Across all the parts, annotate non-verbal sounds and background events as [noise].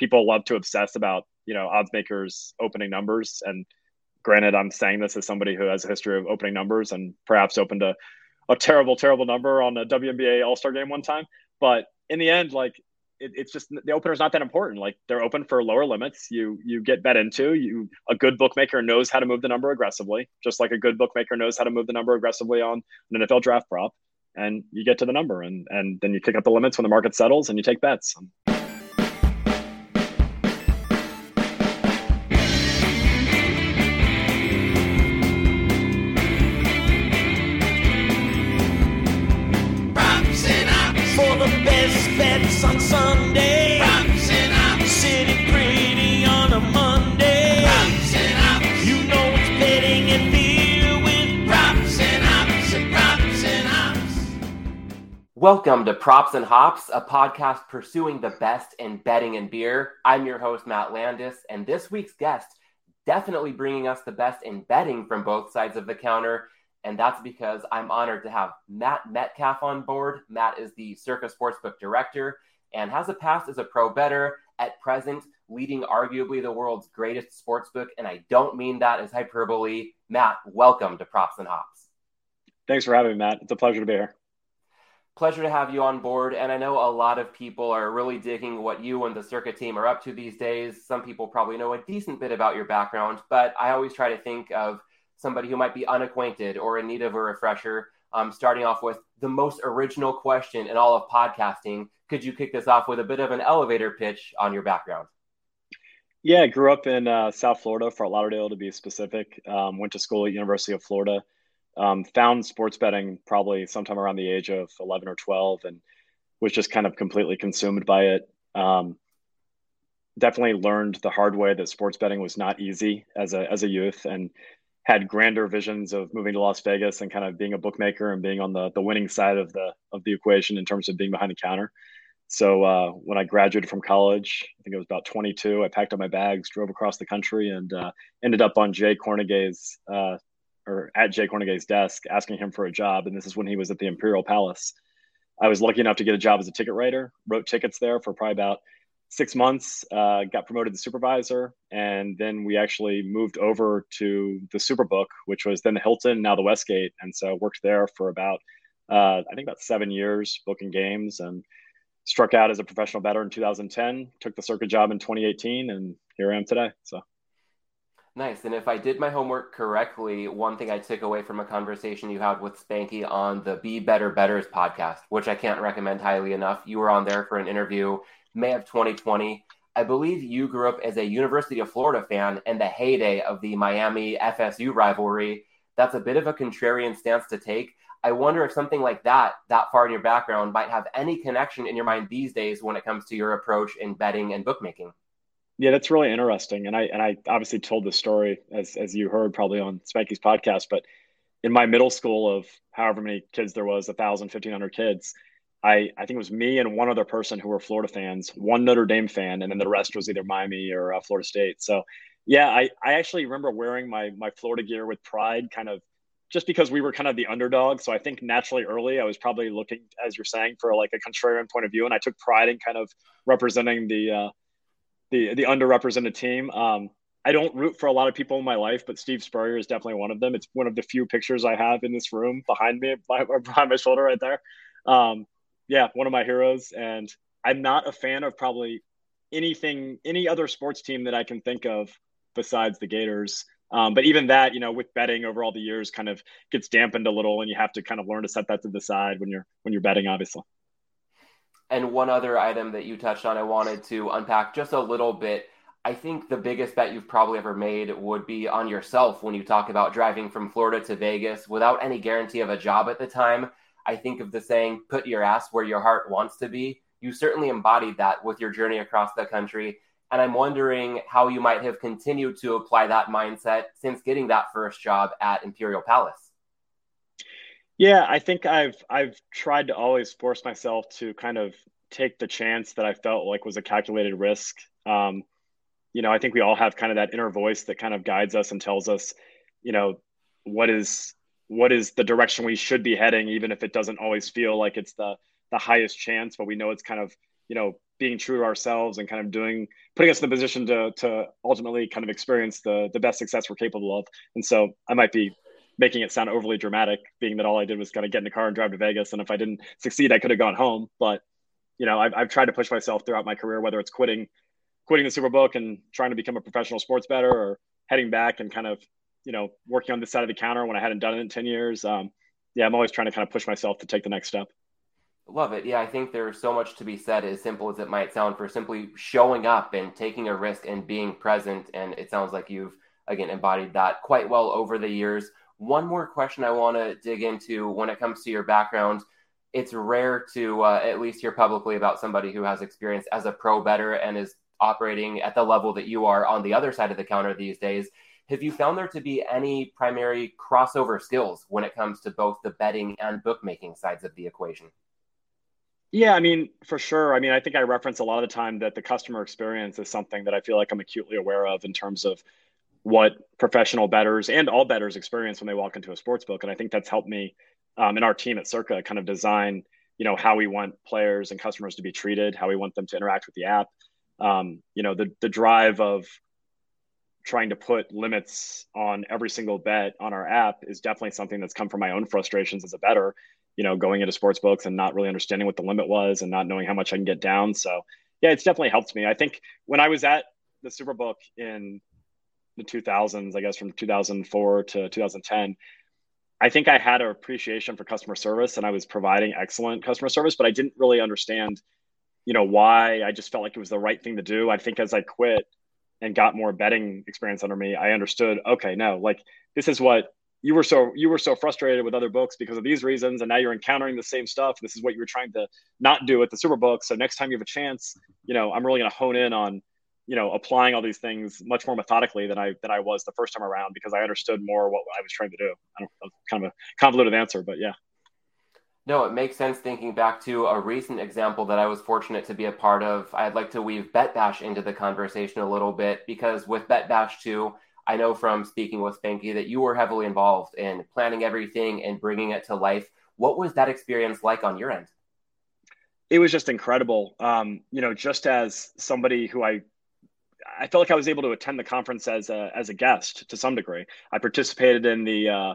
people love to obsess about you know odds makers opening numbers. And granted i'm saying this as somebody who has a history of opening numbers and perhaps opened a, a terrible terrible number on a WNBA all-star game one time. But in the end like it, it's just the opener is not that important. Like they're open for lower limits. You you get bet into you a good bookmaker knows how to move the number aggressively just like a good bookmaker knows how to move the number aggressively on an nfl draft prop. And you get to the number and and then you kick up the limits when the market settles and you take bets Welcome to Props and Hops, a podcast pursuing the best in betting and beer. I'm your host, Matt Landes, and this week's guest definitely bringing us the best in betting from both sides of the counter. And that's because I'm honored to have Matt Metcalf on board. Matt is the Circa Sportsbook director and has a past as a pro bettor, at present, leading arguably the world's greatest sportsbook. And I don't mean that as hyperbole. Matt, welcome to Props and Hops. Thanks for having me, Matt. It's a pleasure to be here pleasure to have you on board. And I know a lot of people are really digging what you and the Circa team are up to these days. Some people probably know a decent bit about your background, but I always try to think of somebody who might be unacquainted or in need of a refresher. Um, starting off with the most original question in all of podcasting. Could you kick this off with a bit of an elevator pitch on your background? Yeah, I grew up in uh, South Florida, Fort Lauderdale to be specific. Um, went to school at University of Florida um, found sports betting probably sometime around the age of 11 or 12 and was just kind of completely consumed by it. Um, definitely learned the hard way that sports betting was not easy as a, as a youth and had grander visions of moving to Las Vegas and kind of being a bookmaker and being on the, the winning side of the, of the equation in terms of being behind the counter. So uh, when I graduated from college, I think it was about 22, I packed up my bags, drove across the country, and uh, ended up on Jay Kornegay's uh, or at Jay Kornegay's desk asking him for a job. And this is when he was at the Imperial Palace. I was lucky enough to get a job as a ticket writer, wrote tickets there for probably about six months, uh, got promoted to supervisor. And then we actually moved over to the Superbook, which was then the Hilton, now the Westgate. And so worked there for about, uh, I think about seven years booking games and struck out as a professional bettor in 2010, took the Circa job in 2018, and here I am today. So Nice. And if I did my homework correctly, one thing I took away from a conversation you had with Spanky on the Be Better Betters podcast, which I can't recommend highly enough. You were on there for an interview May of 2020. I believe you grew up as a University of Florida fan in the heyday of the Miami FSU rivalry. That's a bit of a contrarian stance to take. I wonder if something like that, that far in your background, might have any connection in your mind these days when it comes to your approach in betting and bookmaking. Yeah, that's really interesting. And I and I obviously told the story as as you heard probably on Spanky's podcast, but in my middle school of however many kids there was, a thousand, fifteen hundred kids, I, I think it was me and one other person who were Florida fans, one Notre Dame fan, and then the rest was either Miami or uh, Florida State. So, yeah, I, I actually remember wearing my my Florida gear with pride, kind of just because we were kind of the underdog. So I think naturally early, I was probably looking, as you're saying, for like a contrarian point of view, and I took pride in kind of representing the uh, the the underrepresented team. Um, I don't root for a lot of people in my life, but Steve Spurrier is definitely one of them. It's one of the few pictures I have in this room behind me, [laughs] behind my shoulder right there. Um, yeah, one of my heroes. And I'm not a fan of probably anything, any other sports team that I can think of besides the Gators. Um, but even that, you know, with betting over all the years, kind of gets dampened a little, and you have to kind of learn to set that to the side when you're when you're betting, obviously. And one other item that you touched on, I wanted to unpack just a little bit. I think the biggest bet you've probably ever made would be on yourself when you talk about driving from Florida to Vegas without any guarantee of a job at the time. I think of the saying, put your ass where your heart wants to be. You certainly embodied that with your journey across the country. And I'm wondering how you might have continued to apply that mindset since getting that first job at Imperial Palace. Yeah, I think I've I've tried to always force myself to kind of take the chance that I felt like was a calculated risk. Um, you know, I think we all have kind of that inner voice that kind of guides us and tells us, you know, what is what is the direction we should be heading, even if it doesn't always feel like it's the the highest chance, but we know it's kind of you know being true to ourselves and kind of doing putting us in the position to to ultimately kind of experience the the best success we're capable of. And so I might be making it sound overly dramatic, being that all I did was kind of get in the car and drive to Vegas, and if I didn't succeed, I could have gone home. But you know, I've, I've tried to push myself throughout my career, whether it's quitting quitting the Superbook and trying to become a professional sports bettor, or heading back and kind of you know working on this side of the counter when I hadn't done it in ten years. Um, yeah, I'm always trying to kind of push myself to take the next step. Love it. Yeah, I think there's so much to be said, as simple as it might sound, for simply showing up and taking a risk and being present. And it sounds like you've, again, embodied that quite well over the years. One more question I want to dig into when it comes to your background. It's rare to uh, at least hear publicly about somebody who has experience as a pro bettor and is operating at the level that you are on the other side of the counter these days. Have you found there to be any primary crossover skills when it comes to both the betting and bookmaking sides of the equation? Yeah, I mean, for sure. I mean, I think I reference a lot of the time that the customer experience is something that I feel like I'm acutely aware of in terms of what professional bettors and all bettors experience when they walk into a sports book. And I think that's helped me um, our team at Circa kind of design, you know, how we want players and customers to be treated, how we want them to interact with the app. Um, you know, the the drive of trying to put limits on every single bet on our app is definitely something that's come from my own frustrations as a bettor, you know, going into sports books and not really understanding what the limit was and not knowing how much I can get down. So yeah, it's definitely helped me. I think when I was at the Superbook in the 2000s, I guess from 2004 to 2010, I think I had an appreciation for customer service and I was providing excellent customer service, but I didn't really understand, you know, why. I just felt like it was the right thing to do. I think as I quit and got more betting experience under me, I understood, okay, no, like this is what you were so you were so frustrated with other books because of these reasons and now you're encountering the same stuff this is what you were trying to not do at the super superbook so next time you have a chance you know i'm really going to hone in on you know applying all these things much more methodically than i than i was the first time around because i understood more what i was trying to do i don't know kind of a convoluted answer but yeah no, it makes sense thinking back to a recent example that I was fortunate to be a part of. I'd like to weave Bet Bash into the conversation a little bit because with Bet Bash 2, I know from speaking with Spanky that you were heavily involved in planning everything and bringing it to life. What was that experience like on your end? It was just incredible. Um, you know, just as somebody who I I felt like I was able to attend the conference as a as a guest to some degree. I participated in the uh,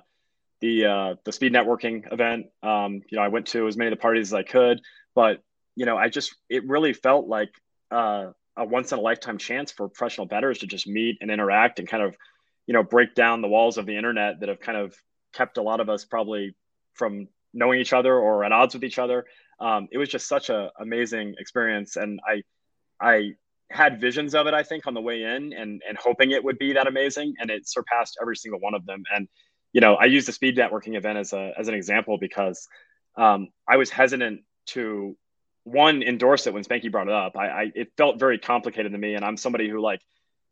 the uh, the speed networking event. Um, you know, I went to as many of the parties as I could, but you know, I just it really felt like uh, a once in a lifetime chance for professional bettors to just meet and interact and kind of, you know, break down the walls of the internet that have kind of kept a lot of us probably from knowing each other or at odds with each other. Um, it was just such an amazing experience, and I, I had visions of it. I think on the way in, and and hoping it would be that amazing, and it surpassed every single one of them. And you know, I use the speed networking event as a as an example because um, I was hesitant to one endorse it when Spanky brought it up. I, I, it felt very complicated to me, and I'm somebody who like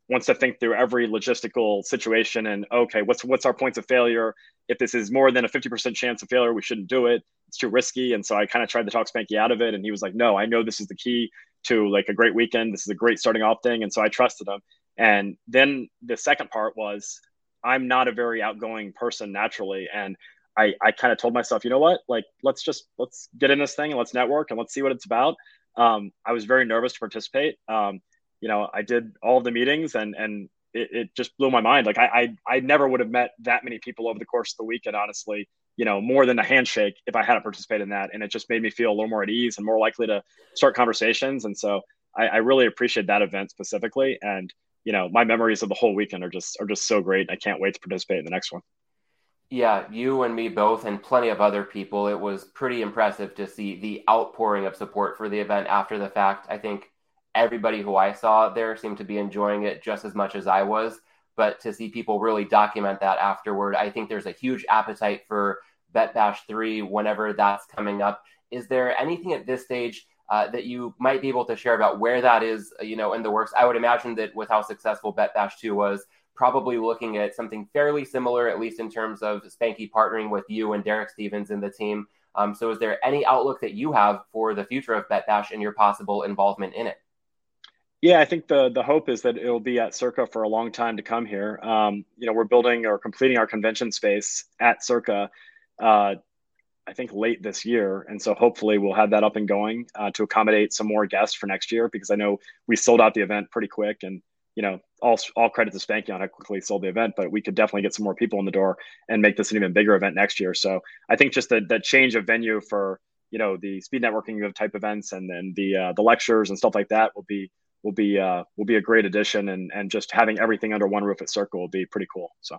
wants to think through every logistical situation and okay, what's what's our points of failure? If this is more than a 50% chance of failure, we shouldn't do it. It's too risky. And so I kind of tried to talk Spanky out of it, and he was like, "No, I know this is the key to like a great weekend. This is a great starting off thing." And so I trusted him. And then the second part was I'm not a very outgoing person naturally, and I, I kind of told myself, you know what, like let's just let's get in this thing and let's network and let's see what it's about. Um, I was very nervous to participate. Um, you know, I did all the meetings and and it, it just blew my mind. Like I, I I never would have met that many people over the course of the weekend, honestly. You know, more than a handshake if I hadn't participated in that, and it just made me feel a little more at ease and more likely to start conversations. And so I, I really appreciate that event specifically. And you know, my memories of the whole weekend are just are just so great. I can't wait to participate in the next one. Yeah, you and me both, and plenty of other people. It was pretty impressive to see the outpouring of support for the event after the fact. I think everybody who I saw there seemed to be enjoying it just as much as I was. But to see people really document that afterward, I think there's a huge appetite for Bet Bash 3 whenever that's coming up. Is there anything at this stage uh, that you might be able to share about where that is, you know, in the works? I would imagine that with how successful Bet Bash 2 was, probably looking at something fairly similar, at least in terms of Spanky partnering with you and Derek Stevens and the team. Um, so, is there any outlook that you have for the future of Bet Bash and your possible involvement in it? Yeah, I think the the hope is that it'll be at Circa for a long time to come here. Um, you know, we're building or completing our convention space at Circa. Uh, I think late this year, and so hopefully we'll have that up and going uh, to accommodate some more guests for next year because I know we sold out the event pretty quick, and you know all all credit to Spanky on how quickly sold the event, but we could definitely get some more people in the door and make this an even bigger event next year. So I think just the the change of venue for you know the speed networking type events and then the uh, the lectures and stuff like that will be will be uh, will be a great addition, and and just having everything under one roof at Circa will be pretty cool. So.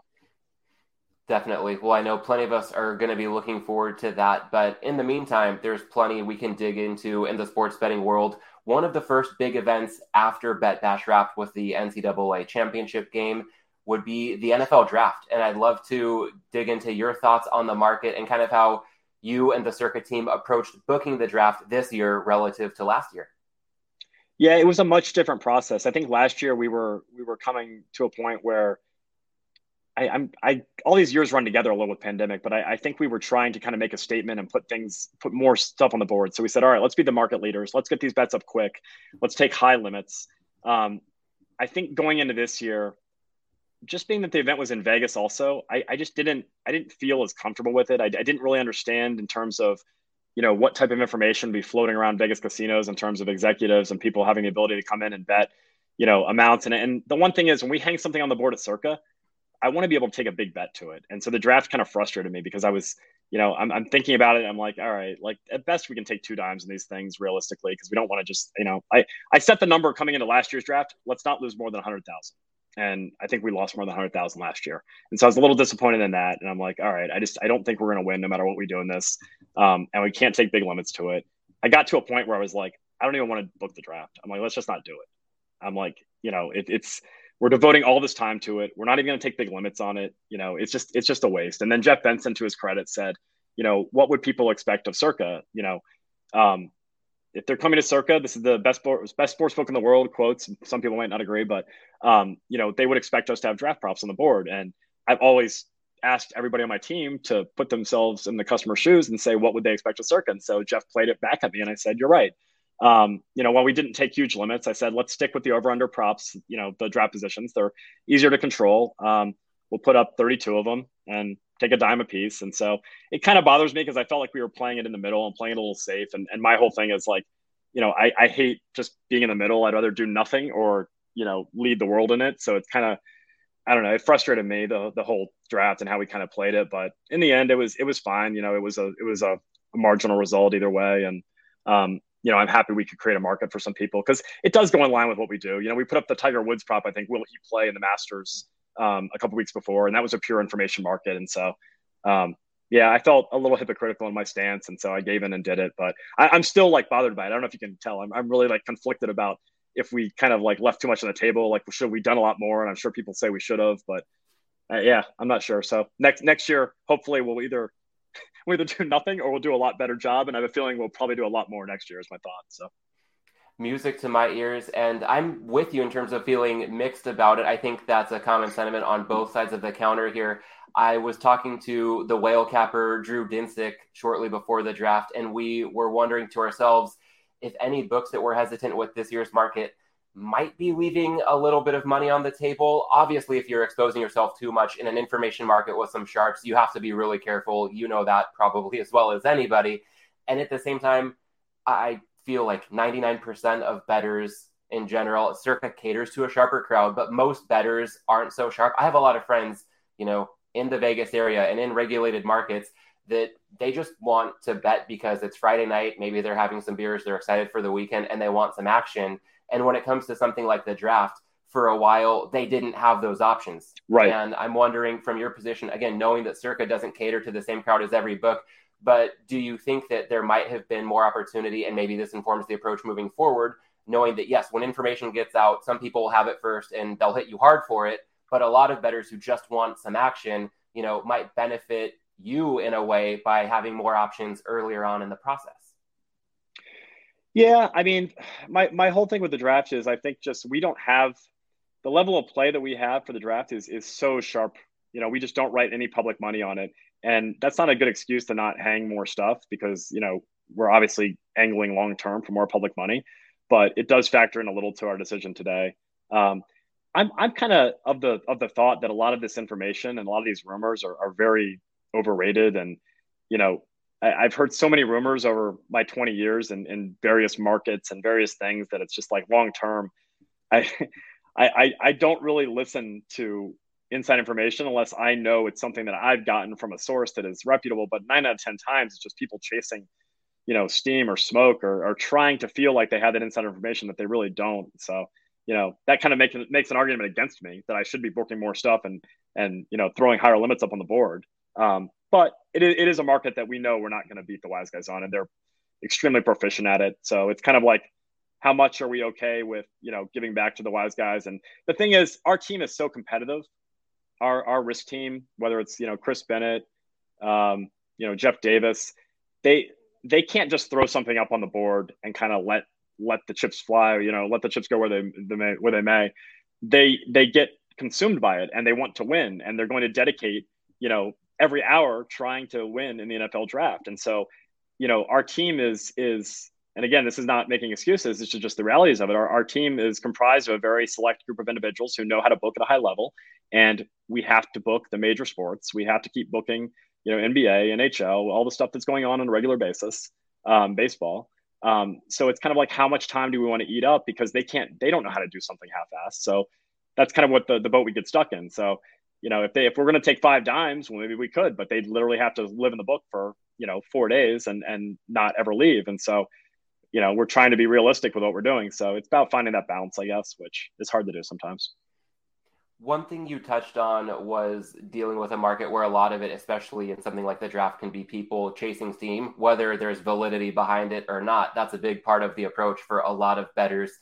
Definitely. Well, I know plenty of us are going to be looking forward to that. But in the meantime, there's plenty we can dig into in the sports betting world. One of the first big events after Bet Bash wrapped with the NCAA championship game would be the NFL draft. And I'd love to dig into your thoughts on the market and kind of how you and the Circa team approached booking the draft this year relative to last year. Yeah, it was a much different process. I think last year we were we were coming to a point where I, am I all these years run together a little with pandemic, but I, I, think we were trying to kind of make a statement and put things, put more stuff on the board. So we said, all right, let's be the market leaders. Let's get these bets up quick. Let's take high limits. Um, I think going into this year, just being that the event was in Vegas, also, I, I just didn't, I didn't feel as comfortable with it. I, I, didn't really understand in terms of, you know, what type of information be floating around Vegas casinos in terms of executives and people having the ability to come in and bet, you know, amounts. And, and the one thing is when we hang something on the board at Circa I want to be able to take a big bet to it. And so the draft kind of frustrated me because I was, you know, I'm, I'm thinking about it. I'm like, all right, like at best we can take two dimes in these things realistically because we don't want to just, you know, I, I set the number coming into last year's draft. Let's not lose more than 100,000. And I think we lost more than 100,000 last year. And so I was a little disappointed in that. And I'm like, all right, I just, I don't think we're going to win no matter what we do in this. Um, and we can't take big limits to it. I got to a point where I was like, I don't even want to book the draft. I'm like, let's just not do it. I'm like, you know, it, it's, we're devoting all this time to it. We're not even going to take big limits on it. You know, it's just it's just a waste. And then Jeff Benson, to his credit, said, you know, what would people expect of Circa? You know, um, if they're coming to Circa, this is the best best sports book in the world. Quotes. Some people might not agree, but um, you know, they would expect us to have draft props on the board. And I've always asked everybody on my team to put themselves in the customer shoes and say, what would they expect of Circa? And so Jeff played it back at me, and I said, you're right. Um, you know, while we didn't take huge limits, I said let's stick with the over under props. You know, the draft positions they're easier to control. Um, we'll put up 32 of them and take a dime a piece. And so it kind of bothers me because I felt like we were playing it in the middle and playing it a little safe. And and my whole thing is like, you know, I, I hate just being in the middle. I'd rather do nothing or you know lead the world in it. So it's kind of I don't know. It frustrated me the the whole draft and how we kind of played it. But in the end, it was it was fine. You know, it was a it was a, marginal result either way. And um, you know, I'm happy we could create a market for some people because it does go in line with what we do. You know, we put up the Tiger Woods prop. I think will he play in the Masters um, a couple weeks before, and that was a pure information market. And so, um, yeah, I felt a little hypocritical in my stance, and so I gave in and did it. But I, am still like bothered by it. I don't know if you can tell. I'm, I'm really like conflicted about if we kind of like left too much on the table. Like, should we done a lot more? And I'm sure people say we should have, but uh, yeah, I'm not sure. So next next year, hopefully, we'll either [laughs] we'll either do nothing or we'll do a lot better job. And I have a feeling we'll probably do a lot more next year. Is my thought. So music to my ears. And I'm with you in terms of feeling mixed about it. I think that's a common sentiment on both sides of the counter here. I was talking to the whale capper, Drew Dinsick, shortly before the draft, and we were wondering to ourselves if any books that were hesitant with this year's market might be leaving a little bit of money on the table. Obviously, if you're exposing yourself too much in an information market with some sharps, you have to be really careful. You know that probably as well as anybody. And at the same time, I feel like 99% of bettors in general, circa caters to a sharper crowd, but most bettors aren't so sharp. I have a lot of friends, you know, in the Vegas area and in regulated markets that they just want to bet because it's Friday night. Maybe they're having some beers, they're excited for the weekend, and they want some action and when it comes to something like the draft, for a while they didn't have those options. Right. And I'm wondering from your position, again, knowing that Circa doesn't cater to the same crowd as every book, but do you think that there might have been more opportunity and maybe this informs the approach moving forward, knowing that yes, when information gets out, some people will have it first and they'll hit you hard for it, but a lot of bettors who just want some action, you know, might benefit you in a way by having more options earlier on in the process. Yeah, I mean, my my whole thing with the draft is I think just we don't have the level of play that we have for the draft is is so sharp. You know, we just don't write any public money on it, and that's not a good excuse to not hang more stuff because you know we're obviously angling long term for more public money, but it does factor in a little to our decision today. Um, I'm I'm kind of of the of the thought that a lot of this information and a lot of these rumors are, are very overrated, and you know I, have heard so many rumors over my 20 years in, in various markets and various things that it's just like long term. [laughs] I, I, I don't really listen to inside information unless I know it's something that I've gotten from a source that is reputable. But nine out of 10 times, it's just people chasing, you know, steam or smoke or, or trying to feel like they have that inside information that they really don't. So, you know, that kind of makes, makes an argument against me that I should be booking more stuff and, and, you know, throwing higher limits up on the board. Um, but it, it is a market that we know we're not going to beat the wise guys on, and they're extremely proficient at it. So it's kind of like, how much are we okay with, you know, giving back to the wise guys? And the thing is, our team is so competitive. Our our risk team, whether it's you know Chris Bennett, um, you know Jeff Davis, they they can't just throw something up on the board and kind of let let the chips fly. You know, let the chips go where they, they may, where they may. They they get consumed by it and they want to win and they're going to dedicate you know every hour trying to win in the NFL draft. And so, you know, our team is is and again, this is not making excuses. This is just the realities of it. Our, our team is comprised of a very select group of individuals who know how to book at a high level. And we have to book the major sports. We have to keep booking, you know, NBA, NHL, all the stuff that's going on on a regular basis, um, baseball. Um, so it's kind of like how much time do we want to eat up because they can't, they don't know how to do something half-assed. So that's kind of what the, the boat we get stuck in. So you know, if they if we're going to take five dimes, well, maybe we could, but they'd literally have to live in the book for you know four days and and not ever leave. And so, you know, we're trying to be realistic with what we're doing. So it's about finding that balance, I guess, which is hard to do sometimes. One thing you touched on was dealing with a market where a lot of it, especially in something like the draft, can be people chasing steam, whether there's validity behind it or not. That's a big part of the approach for a lot of bettors.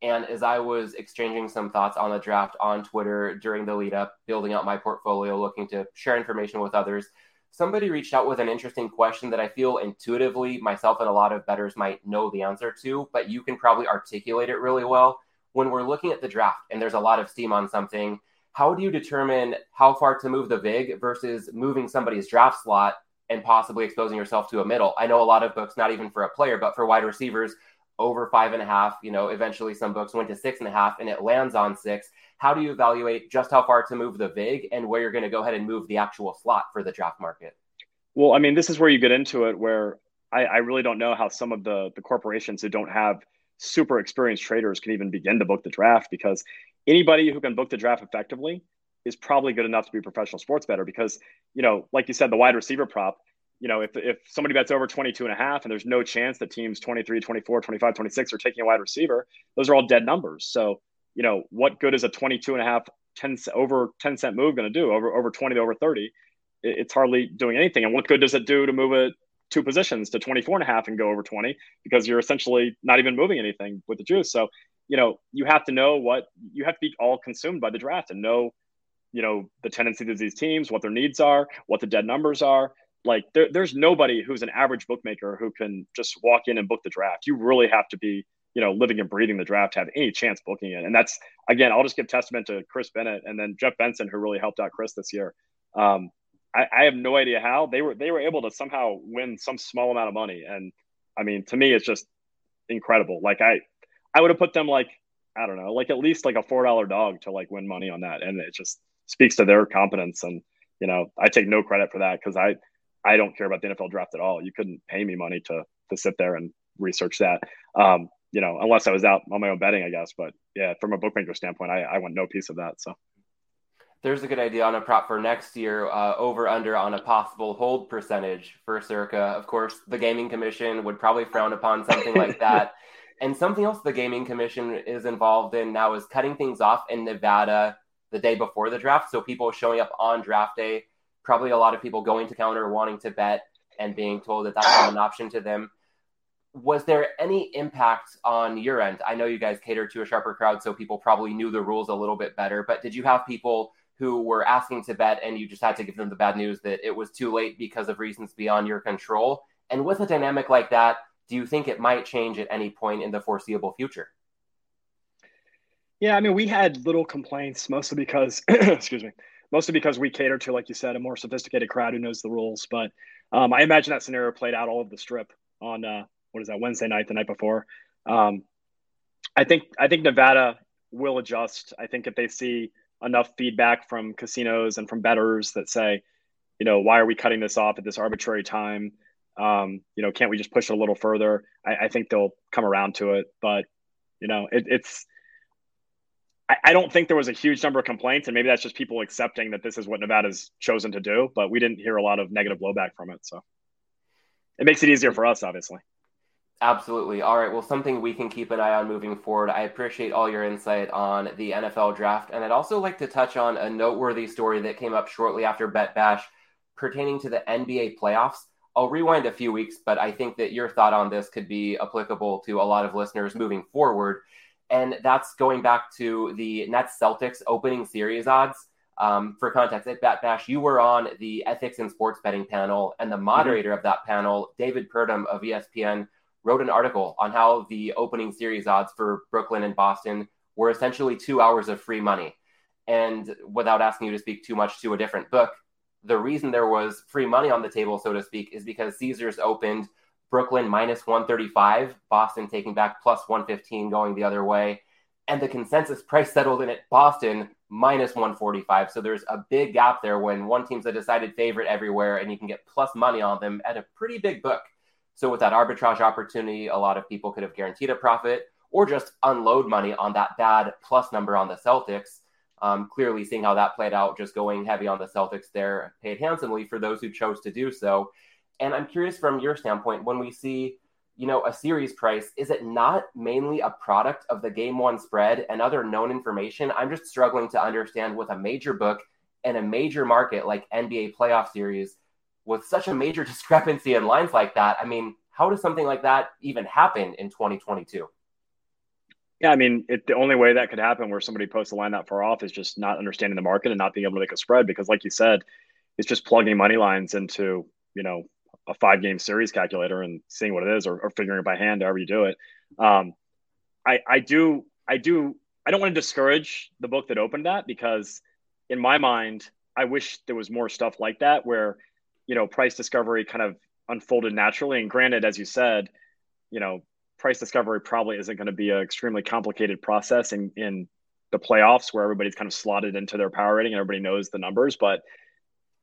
And as I was exchanging some thoughts on the draft on Twitter during the lead up, building out my portfolio, looking to share information with others, somebody reached out with an interesting question that I feel intuitively myself and a lot of bettors might know the answer to, but you can probably articulate it really well. When we're looking at the draft and there's a lot of steam on something, how do you determine how far to move the VIG versus moving somebody's draft slot and possibly exposing yourself to a middle? I know a lot of books, not even for a player, but for wide receivers, over five and a half. You know, eventually some books went to six and a half and it lands on six. How do you evaluate just how far to move the VIG and where you're going to go ahead and move the actual slot for the draft market? Well, I mean, this is where you get into it where I, I really don't know how some of the, the corporations who don't have super experienced traders can even begin to book the draft because anybody who can book the draft effectively is probably good enough to be a professional sports better because, you know, like you said, the wide receiver prop – you know, if, if somebody bets over 22 and a half and there's no chance that teams 23, 24, 25, 26 are taking a wide receiver, those are all dead numbers. So, you know, what good is a 22 and a half, 10 over 10 cent move going to do over, over 20 to over 30? It, it's hardly doing anything. And what good does it do to move it two positions to 24 and a half and go over 20 because you're essentially not even moving anything with the juice. So, you know, you have to know what you have to be all consumed by the draft and know, you know, the tendencies of these teams, what their needs are, what the dead numbers are like there, there's nobody who's an average bookmaker who can just walk in and book the draft. You really have to be, you know, living and breathing the draft to have any chance booking it. And that's again, I'll just give testament to Chris Bennett and then Jeff Benson, who really helped out Chris this year. Um, I, I have no idea how they were they were able to somehow win some small amount of money. And I mean, to me, it's just incredible. Like I I would have put them like I don't know, like at least like a four dollar dog to like win money on that. And it just speaks to their competence. And you know, I take no credit for that because I I don't care about the NFL draft at all. You couldn't pay me money to to sit there and research that. Um, you know, unless I was out on my own betting, I guess. But yeah, from a bookmaker standpoint, I, I want no piece of that. So there's a good idea on a prop for next year, uh, over under on a possible hold percentage for Circa. Of course, the Gaming Commission would probably frown upon something like [laughs] that. And something else the Gaming Commission is involved in now is cutting things off in Nevada the day before the draft. So people showing up on draft day probably a lot of people going to counter, wanting to bet, and being told that that's not an option to them. Was there any impact on your end? I know you guys cater to a sharper crowd, so people probably knew the rules a little bit better. But did you have people who were asking to bet and you just had to give them the bad news that it was too late because of reasons beyond your control? And with a dynamic like that, do you think it might change at any point in the foreseeable future? Yeah, I mean, we had little complaints, mostly because, [clears throat] excuse me, mostly because we cater to, like you said, a more sophisticated crowd who knows the rules. But um, I imagine that scenario played out all of the strip on uh, what is that Wednesday night, the night before. Um, I think I think Nevada will adjust. I think if they see enough feedback from casinos and from bettors that say, you know, why are we cutting this off at this arbitrary time? Um, you know, can't we just push it a little further? I, I think they'll come around to it, but you know, it, it's. I, I don't think there was a huge number of complaints, and maybe that's just people accepting that this is what Nevada's chosen to do. But we didn't hear a lot of negative blowback from it, so it makes it easier for us, obviously. Absolutely. All right. Well, something we can keep an eye on moving forward. I appreciate all your insight on the NFL draft. And I'd also like to touch on a noteworthy story that came up shortly after Bet Bash pertaining to the NBA playoffs. I'll rewind a few weeks, but I think that your thought on this could be applicable to a lot of listeners moving forward. And that's going back to the Nets Celtics opening series odds. Um, for context, at Bet Bash, you were on the ethics and sports betting panel, and the moderator mm-hmm. of that panel, David Purdum of ESPN, wrote an article on how the opening series odds for Brooklyn and Boston were essentially two hours of free money. And without asking you to speak too much to a different book, the reason there was free money on the table, so to speak, is because Caesars opened Brooklyn minus 135, Boston taking back plus 115 going the other way. And the consensus price settled in at Boston minus 145. So there's a big gap there when one team's a decided favorite everywhere and you can get plus money on them at a pretty big book. So with that arbitrage opportunity, a lot of people could have guaranteed a profit or just unload money on that bad plus number on the Celtics. Um, clearly, seeing how that played out, just going heavy on the Celtics there, paid handsomely for those who chose to do so. And I'm curious from your standpoint, when we see, you know, a series price, is it not mainly a product of the game one spread and other known information? I'm just struggling to understand with a major book and a major market like NBA playoff series with such a major [laughs] discrepancy in lines like that, I mean, how does something like that even happen in 2022? Yeah, I mean, it, the only way that could happen where somebody posts a line that far off is just not understanding the market and not being able to make a spread. Because, like you said, it's just plugging money lines into you know a five game series calculator and seeing what it is, or, or figuring it by hand, however you do it. Um, I I do I do I don't want to discourage the book that opened that because in my mind, I wish there was more stuff like that where you know, price discovery kind of unfolded naturally. And granted, as you said, you know, price discovery probably isn't going to be an extremely complicated process in, in the playoffs where everybody's kind of slotted into their power rating and everybody knows the numbers. But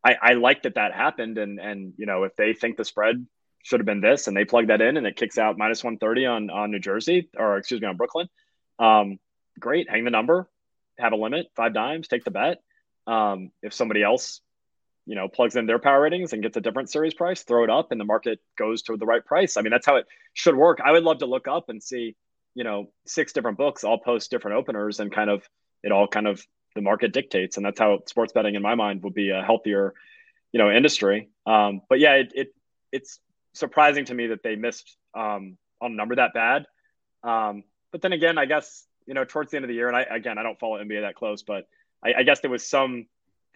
I, I like that that happened. And, and, you know, if they think the spread should have been this and they plug that in and it kicks out minus 130 on, on New Jersey or excuse me, on Brooklyn, um, great. Hang the number, have a limit, five dimes, take the bet. Um, if somebody else you know plugs in their power ratings and gets a different series price throw it up and the market goes to the right price. I mean that's how it should work. I would love to look up and see you know six different books all post different openers and kind of it all kind of the market dictates. And that's how sports betting in my mind would be a healthier you know industry. Um, but yeah it, it it's surprising to me that they missed um, on a number that bad. Um, but then again i guess you know towards the end of the year and i again i don't follow nba that close but I, I guess there was some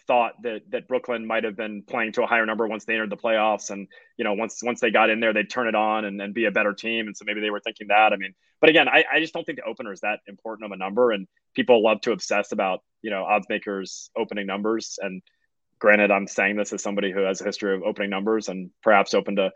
thought that that Brooklyn might have been playing to a higher number once they entered the playoffs, and you know once once they got in there, they'd turn it on and, and be a better team, and so maybe they were thinking that. I mean, but again, I, I just don't think the opener is that important of a number, and people love to obsess about you know odds makers opening numbers. And granted, I'm saying this as somebody who has a history of opening numbers and perhaps opened a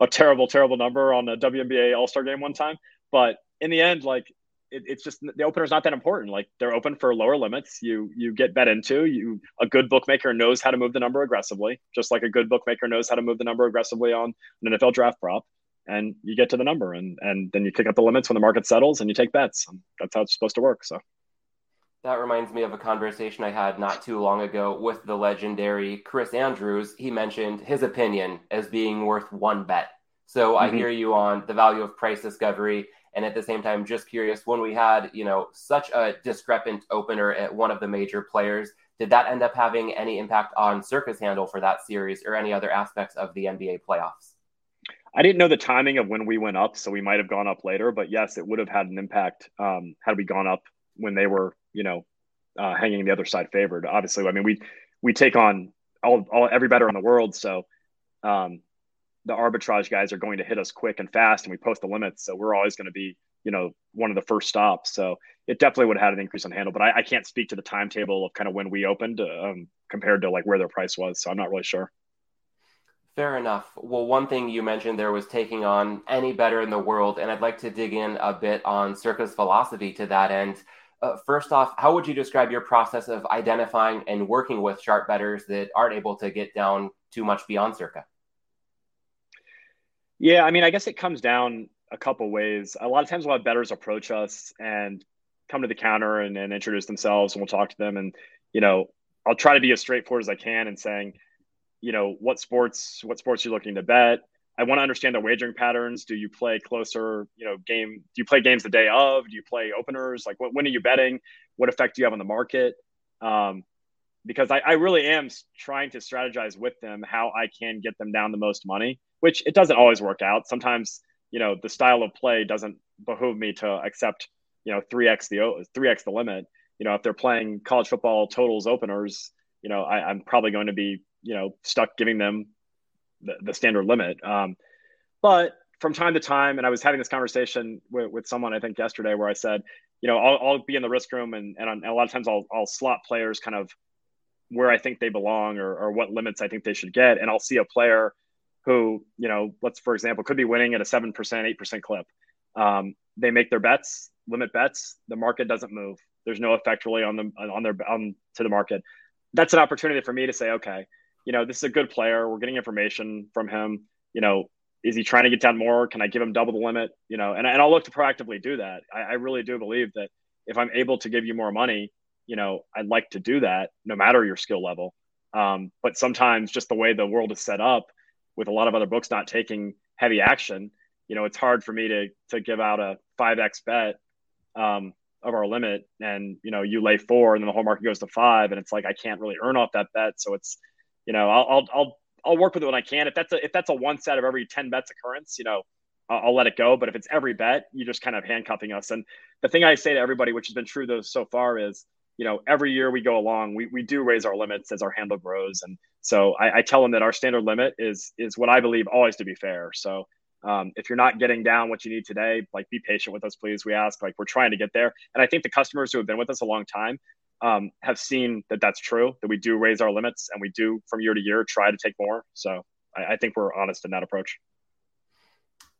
a terrible terrible number on a WNBA All Star game one time, but in the end, like it, it's just the opener is not that important. Like they're open for lower limits. You you get bet into. You a good bookmaker knows how to move the number aggressively, just like a good bookmaker knows how to move the number aggressively on an NFL draft prop. And you get to the number, and and then you kick up the limits when the market settles, and you take bets. And that's how it's supposed to work. So. That reminds me of a conversation I had not too long ago with the legendary Chris Andrews. He mentioned his opinion as being worth one bet. So mm-hmm. I hear you on the value of price discovery and at the same time just curious when we had you know such a discrepant opener at one of the major players did that end up having any impact on Circa's handle for that series or any other aspects of the nba playoffs? I didn't know the timing of when we went up so we might have gone up later but yes it would have had an impact um, had we gone up when they were you know uh, hanging the other side favored. Obviously i mean we we take on all, all every bettor in the world so um, the arbitrage guys are going to hit us quick and fast and we post the limits. So we're always going to be, you know, one of the first stops. So it definitely would have had an increase on handle, but I, I can't speak to the timetable of kind of when we opened um, compared to like where their price was. So I'm not really sure. Fair enough. Well, one thing you mentioned there was taking on any bettor in the world, and I'd like to dig in a bit on Circa's philosophy to that end. Uh, first off, how would you describe your process of identifying and working with sharp bettors that aren't able to get down too much beyond Circa? Yeah, I mean, I guess it comes down a couple ways. A lot of times we'll have bettors approach us and come to the counter and, and introduce themselves and we'll talk to them. And, you know, I'll try to be as straightforward as I can and saying, you know, what sports, what sports you're looking to bet. I want to understand the wagering patterns. Do you play closer, you know, game? Do you play games the day of? Do you play openers? Like, what, when are you betting? What effect do you have on the market? Um, because I, I really am trying to strategize with them how I can get them down the most money, which it doesn't always work out. Sometimes, you know, the style of play doesn't behoove me to accept, you know, 3x the 3x the limit. You know, if they're playing college football totals openers, you know, I, I'm probably going to be, you know, stuck giving them the, the standard limit. Um, but from time to time, and I was having this conversation with, with someone I think yesterday where I said, you know, I'll, I'll be in the risk room and, and a lot of times I'll, I'll slot players kind of where I think they belong or, or what limits I think they should get. And I'll see a player who, you know, let's, for example, could be winning at a 7%, 8% clip. Um, they make their bets, limit bets. The market doesn't move. There's no effect really on them, on their, on to the market. That's an opportunity for me to say, okay, you know, this is a good player. We're getting information from him. You know, is he trying to get down more? Can I give him double the limit? You know, and, and I'll look to proactively do that. I, I really do believe that if I'm able to give you more money, you know, I'd like to do that no matter your skill level. Um, but sometimes just the way the world is set up with a lot of other books not taking heavy action, you know, it's hard for me to, to give out a 5X bet um, of our limit and, you know, you lay four and then the whole market goes to five and it's like, I can't really earn off that bet. So it's, you know, I'll, I'll, I'll, I'll work with it when I can. If that's a, if that's a one set of every 10 bets occurrence, you know, I'll, I'll let it go. But if it's every bet, you're just kind of handcuffing us. And the thing I say to everybody, which has been true though so far is, you know, every year we go along, we, we do raise our limits as our handle grows. And so I, I tell them that our standard limit is, is what I believe always to be fair. So um, if you're not getting down what you need today, like be patient with us, please. We ask, like we're trying to get there. And I think the customers who have been with us a long time, um, have seen that that's true, that we do raise our limits and we do from year to year try to take more. So I, I think we're honest in that approach.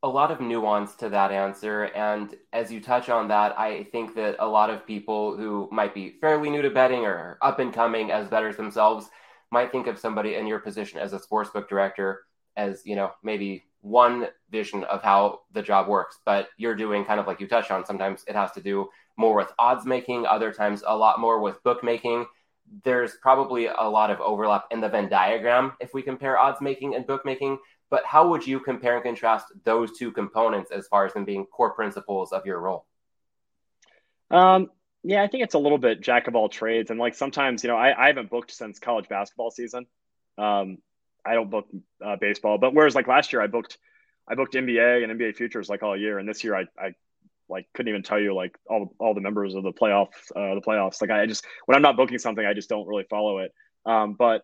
A lot of nuance to that answer. And as you touch on that, I think that a lot of people who might be fairly new to betting or up and coming as bettors themselves might think of somebody in your position as a sportsbook director as, you know, maybe one vision of how the job works, but you're doing kind of like you touched on. Sometimes it has to do more with odds making, other times a lot more with bookmaking. There's probably a lot of overlap in the Venn diagram if we compare odds making and bookmaking. But how would you compare and contrast those two components as far as them being core principles of your role? Um, yeah, I think it's a little bit jack of all trades. And like sometimes, you know, I, I haven't booked since college basketball season. Um, I don't book uh, baseball, but whereas like last year I booked, I booked NBA and NBA futures like all year, and this year I, I like couldn't even tell you like all all the members of the playoffs, uh, the playoffs. Like I just when I'm not booking something, I just don't really follow it. Um, but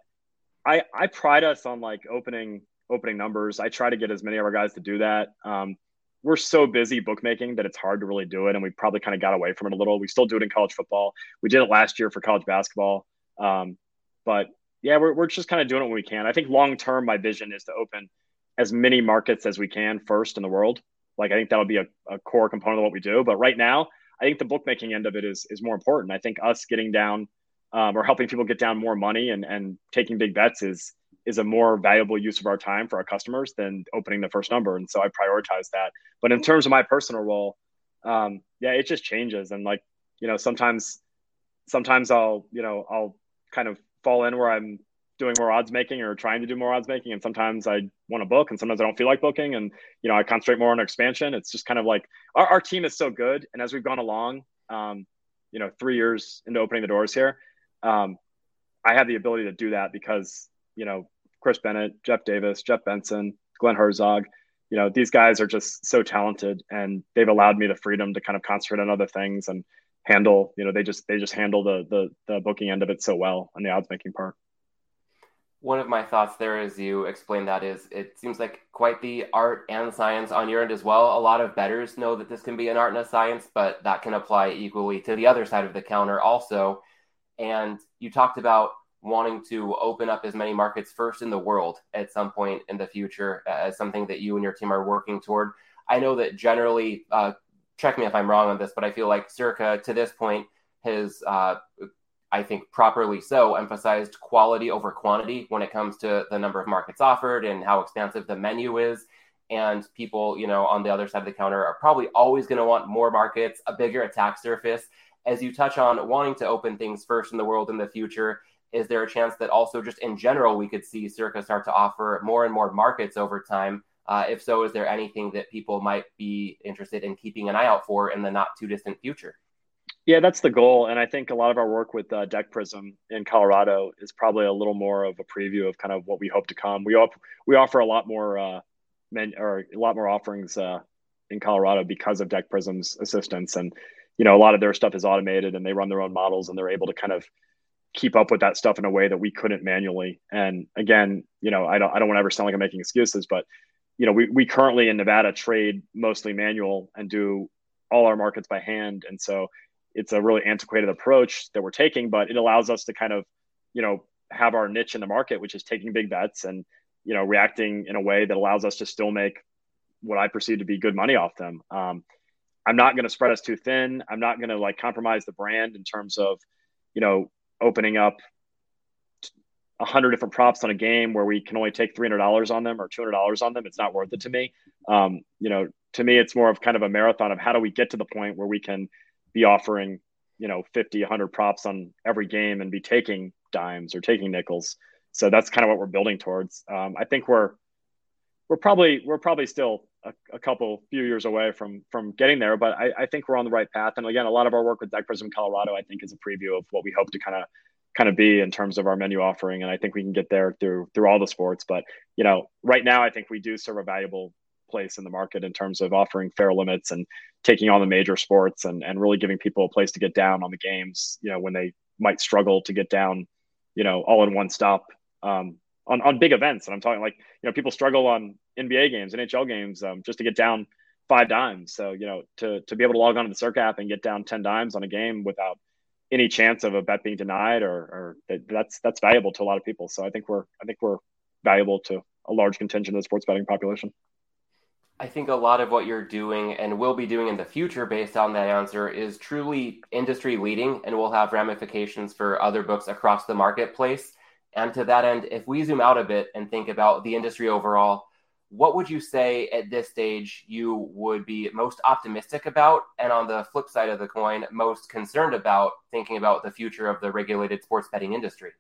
I I pride us on like opening opening numbers. I try to get as many of our guys to do that. Um, we're so busy bookmaking that it's hard to really do it, and we probably kind of got away from it a little. We still do it in college football. We did it last year for college basketball, um, but yeah, we're, we're just kind of doing it when we can. I think long term, my vision is to open as many markets as we can first in the world. Like I think that'll be a, a core component of what we do. But right now, I think the bookmaking end of it is is more important. I think us getting down um, or helping people get down more money and and taking big bets is is a more valuable use of our time for our customers than opening the first number. And so I prioritize that. But in terms of my personal role, um, yeah, it just changes. And like you know, sometimes sometimes I'll you know I'll kind of fall in where I'm doing more odds making or trying to do more odds making. And sometimes I want to book and sometimes I don't feel like booking. And, you know, I concentrate more on expansion. It's just kind of like our, our team is so good. And as we've gone along, um, you know, three years into opening the doors here, um, I have the ability to do that because, you know, Chris Bennett, Jeff Davis, Jeff Benson, Glenn Herzog, you know, these guys are just so talented and they've allowed me the freedom to kind of concentrate on other things and handle, you know, they just, they just handle the, the, the booking end of it so well on the odds making part. One of my thoughts there as you explain that is it seems like quite the art and science on your end as well. A lot of bettors know that this can be an art and a science, but that can apply equally to the other side of the counter also. And you talked about wanting to open up as many markets first in the world at some point in the future as something that you and your team are working toward. I know that generally uh, check me if I'm wrong on this, but I feel like Circa to this point has, uh, I think properly so, emphasized quality over quantity when it comes to the number of markets offered and how expansive the menu is. and people, you know, on the other side of the counter are probably always going to want more markets, a bigger attack surface. As you touch on wanting to open things first in the world in the future, is there a chance that also just in general we could see Circa start to offer more and more markets over time? Uh, if so, is there anything that people might be interested in keeping an eye out for in the not too distant future? Yeah, that's the goal, and I think a lot of our work with uh, Deck Prism in Colorado is probably a little more of a preview of kind of what we hope to come. We op- we offer a lot more uh, men or a lot more offerings uh, in Colorado because of Deck Prism's assistance, and you know a lot of their stuff is automated, and they run their own models, and they're able to kind of keep up with that stuff in a way that we couldn't manually. And again, you know, I don't I don't want to ever sound like I'm making excuses, but you know, we we currently in Nevada trade mostly manual and do all our markets by hand, and so it's a really antiquated approach that we're taking, but it allows us to kind of, you know, have our niche in the market, which is taking big bets and, you know, reacting in a way that allows us to still make what I perceive to be good money off them. Um, I'm not going to spread us too thin. I'm not going to like compromise the brand in terms of, you know, opening up a hundred different props on a game where we can only take $300 on them or $200 on them. It's not worth it to me. Um, you know, to me, it's more of kind of a marathon of how do we get to the point where we can be offering, you know, 50, 100 props on every game and be taking dimes or taking nickels. So that's kind of what we're building towards. Um, I think we're we're probably we're probably still a, a, couple few years away from from getting there, but I, I, think we're on the right path. And again, a lot of our work with Deck Prism Colorado, I think, is a preview of what we hope to kind of kind of be in terms of our menu offering. And I think we can get there through through all the sports. But you know, right now, I think we do serve a valuable place in the market in terms of offering fair limits and taking on the major sports and, and really giving people a place to get down on the games, you know, when they might struggle to get down, you know, all in one stop um, on, on big events. And I'm talking like, you know, people struggle on NBA games, NHL games um, just to get down five dimes. So, you know, to, to be able to log on to the Circa app and get down 10 dimes on a game without any chance of a bet being denied or, or that's, that's valuable to a lot of people. So I think we're, I think we're valuable to a large contingent of the sports betting population. I think a lot of what you're doing and will be doing in the future based on that answer is truly industry leading and will have ramifications for other books across the marketplace. And to that end, if we zoom out a bit and think about the industry overall, what would you say at this stage you would be most optimistic about? And on the flip side of the coin, most concerned about thinking about the future of the regulated sports betting industry?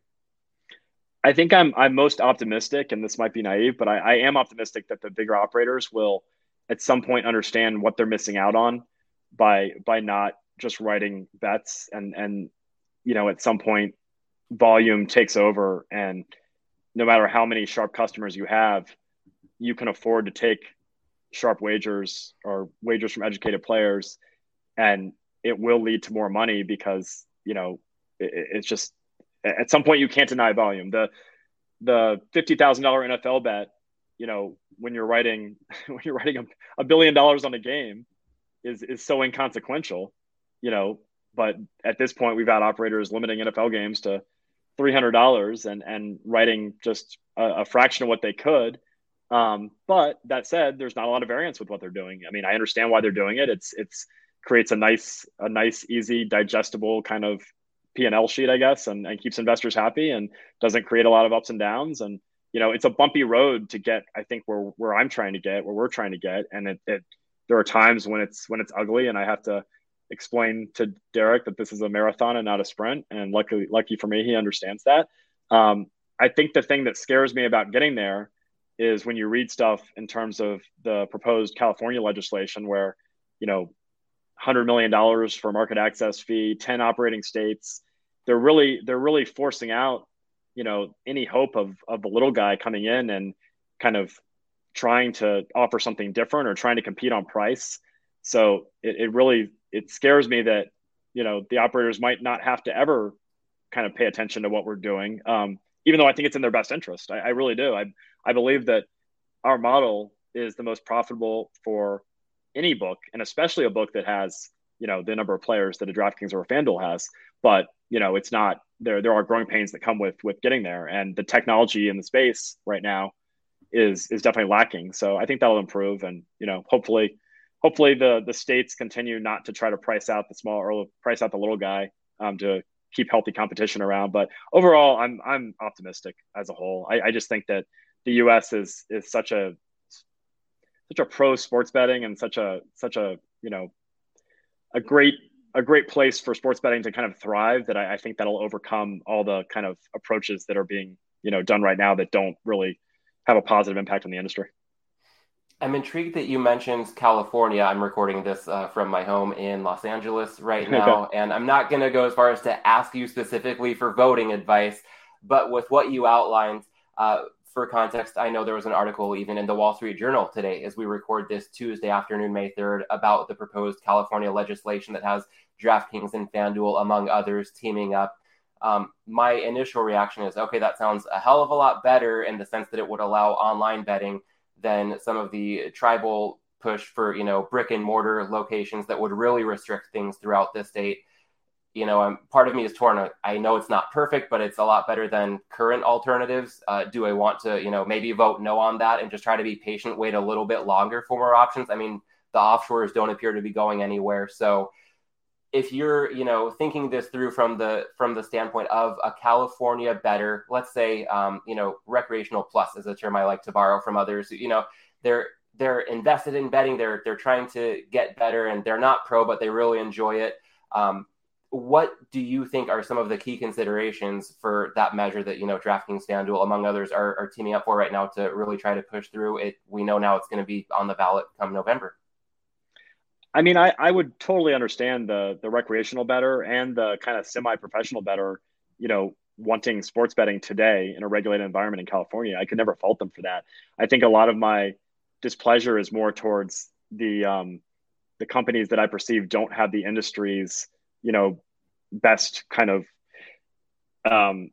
I think I'm I'm most optimistic, and this might be naive, but I, I am optimistic that the bigger operators will at some point understand what they're missing out on by by not just writing bets and and you know at some point volume takes over and no matter how many sharp customers you have you can afford to take sharp wagers or wagers from educated players and it will lead to more money because you know it, it's just at some point you can't deny volume. The the fifty thousand dollar NFL bet, you know, when you're writing [laughs] when you're writing a, a billion dollars on a game, is is so inconsequential, you know. But at this point, we've had operators limiting NFL games to three hundred dollars and and writing just a, a, fraction of what they could. Um, but that said, there's not a lot of variance with what they're doing. I mean, I understand why they're doing it. It's it's creates a nice a nice easy digestible kind of P&L sheet, I guess, and, and keeps investors happy and doesn't create a lot of ups and downs. And, you know, it's a bumpy road to get, I think where, where I'm trying to get, where we're trying to get. And it, it, there are times when it's, when it's ugly and I have to explain to Derek that this is a marathon and not a sprint. And luckily, lucky for me, he understands that. Um, I think the thing that scares me about getting there is when you read stuff in terms of the proposed California legislation where, you know, hundred million dollars for market access fee, ten operating states. They're really they're really forcing out, you know, any hope of of the little guy coming in and kind of trying to offer something different or trying to compete on price. So it, it really it scares me that you know the operators might not have to ever kind of pay attention to what we're doing. Um, even though I think it's in their best interest, I, I really do. I I believe that our model is the most profitable for any book, and especially a book that has you know the number of players that a DraftKings or a FanDuel has. But you know, it's not there. There are growing pains that come with with getting there, and the technology in the space right now is is definitely lacking. So I think that'll improve, and you know, hopefully, hopefully the the states continue not to try to price out the small or price out the little guy um, to keep healthy competition around. But overall, I'm I'm optimistic as a whole. I, I just think that the U.S. is is such a such a pro sports betting and such a such a you know a great a great place for sports betting to kind of thrive that I, I think that'll overcome all the kind of approaches that are being you know done right now that don't really have a positive impact on the industry. I'm intrigued that you mentioned California. I'm recording this uh, from my home in Los Angeles right [laughs] now, and I'm not going to go as far as to ask you specifically for voting advice, but with what you outlined, uh, for context, I know there was an article even in the Wall Street Journal today, as we record this Tuesday afternoon, May 3rd, about the proposed California legislation that has DraftKings and FanDuel, among others, teaming up. Um, my initial reaction is okay, that sounds a hell of a lot better in the sense that it would allow online betting than some of the tribal push for you know brick and mortar locations that would really restrict things throughout the state. You know I'm, part of me is torn i know it's not perfect but it's a lot better than current alternatives. Uh, do i want to you know maybe vote no on that and just try to be patient wait a little bit longer for more options? I mean the offshores don't appear to be going anywhere. So if you're you know thinking this through from the from the standpoint of a california bettor let's say um, you know recreational plus is a term i like to borrow from others. You know they're they're invested in betting. They're they're trying to get better and they're not pro but they really enjoy it. Um, what do you think are some of the key considerations for that measure that you know draftkings fanduel among others are, are teaming up for right now to really try to push through it? We know now it's going to be on the ballot come november I mean, I, I would totally understand the the recreational bettor and the kind of semi-professional bettor, you know, wanting sports betting today in a regulated environment in California. I could never fault them for that. I think a lot of my displeasure is more towards the um, the companies that I perceive don't have the industry's, you know, best kind of um,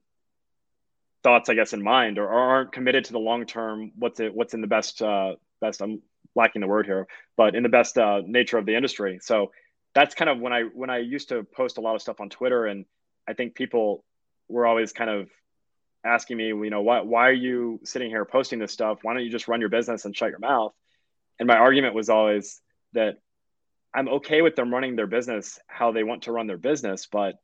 thoughts, I guess, in mind, or, or aren't committed to the long term. What's it? What's in the best uh, best? I'm lacking the word here, but in the best uh, nature of the industry. So that's kind of when I when I used to post a lot of stuff on Twitter, and I think people were always kind of asking me, you know, why why are you sitting here posting this stuff? Why don't you just run your business and shut your mouth? And my argument was always that I'm okay with them running their business how they want to run their business, but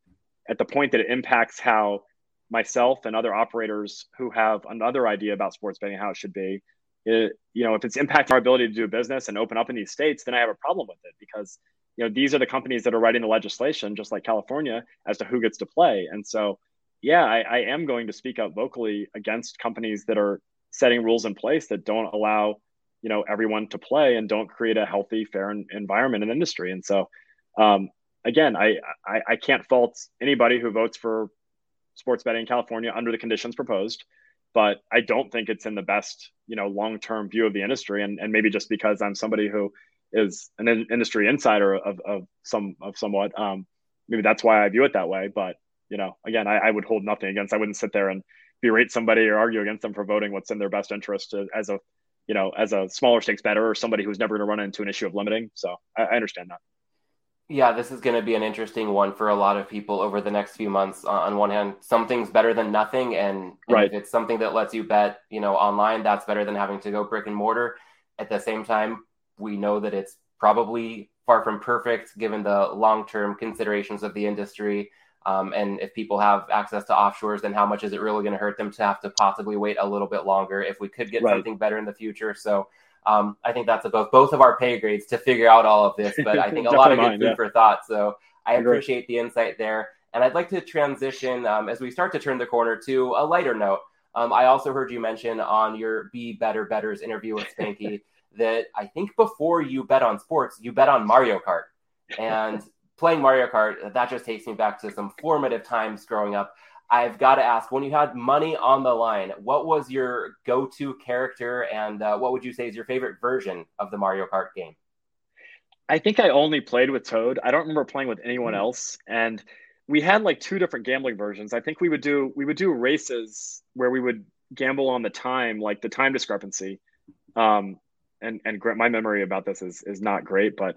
at the point that it impacts how myself and other operators who have another idea about sports betting how it should be it, you know, if it's impacting our ability to do business and open up in these states, then I have a problem with it because, you know, these are the companies that are writing the legislation, just like California, as to who gets to play. And so, yeah, I, I am going to speak out vocally against companies that are setting rules in place that don't allow, you know, everyone to play and don't create a healthy, fair environment in industry. And so, um, again, I, I, I can't fault anybody who votes for sports betting in California under the conditions proposed but I don't think it's in the best, you know, long-term view of the industry. And, and maybe just because I'm somebody who is an in- industry insider of, of some, of somewhat, um, maybe that's why I view it that way. But, you know, again, I, I would hold nothing against, I wouldn't sit there and berate somebody or argue against them for voting what's in their best interest as a, you know, as a smaller stakes bettor or somebody who's never going to run into an issue of limiting. So I, I understand that. Yeah, this is going to be an interesting one for a lot of people over the next few months. Uh, on one hand, something's better than nothing, and, and right. if it's something that lets you bet, you know, online, that's better than having to go brick and mortar. At the same time, we know that it's probably far from perfect given the long-term considerations of the industry. Um, and if people have access to offshores, then how much is it really going to hurt them to have to possibly wait a little bit longer if we could get right. something better in the future? So um, I think that's above both of our pay grades to figure out all of this, but I think a [laughs] lot of good food yeah. for thought. So I appreciate the insight there. And I'd like to transition um, as we start to turn the corner to a lighter note. Um, I also heard you mention on your Be Better Bettors interview with Spanky [laughs] that I think before you bet on sports, you bet on Mario Kart. And [laughs] playing Mario Kart, that just takes me back to some formative times growing up. I've got to ask when you had money on the line, what was your go to character and uh, what would you say is your favorite version of the Mario Kart game? I think I only played with Toad. I don't remember playing with anyone mm-hmm. else. And we had like two different gambling versions. I think we would do we would do races where we would gamble on the time, like the time discrepancy. Um, and and my memory about this is is not great, but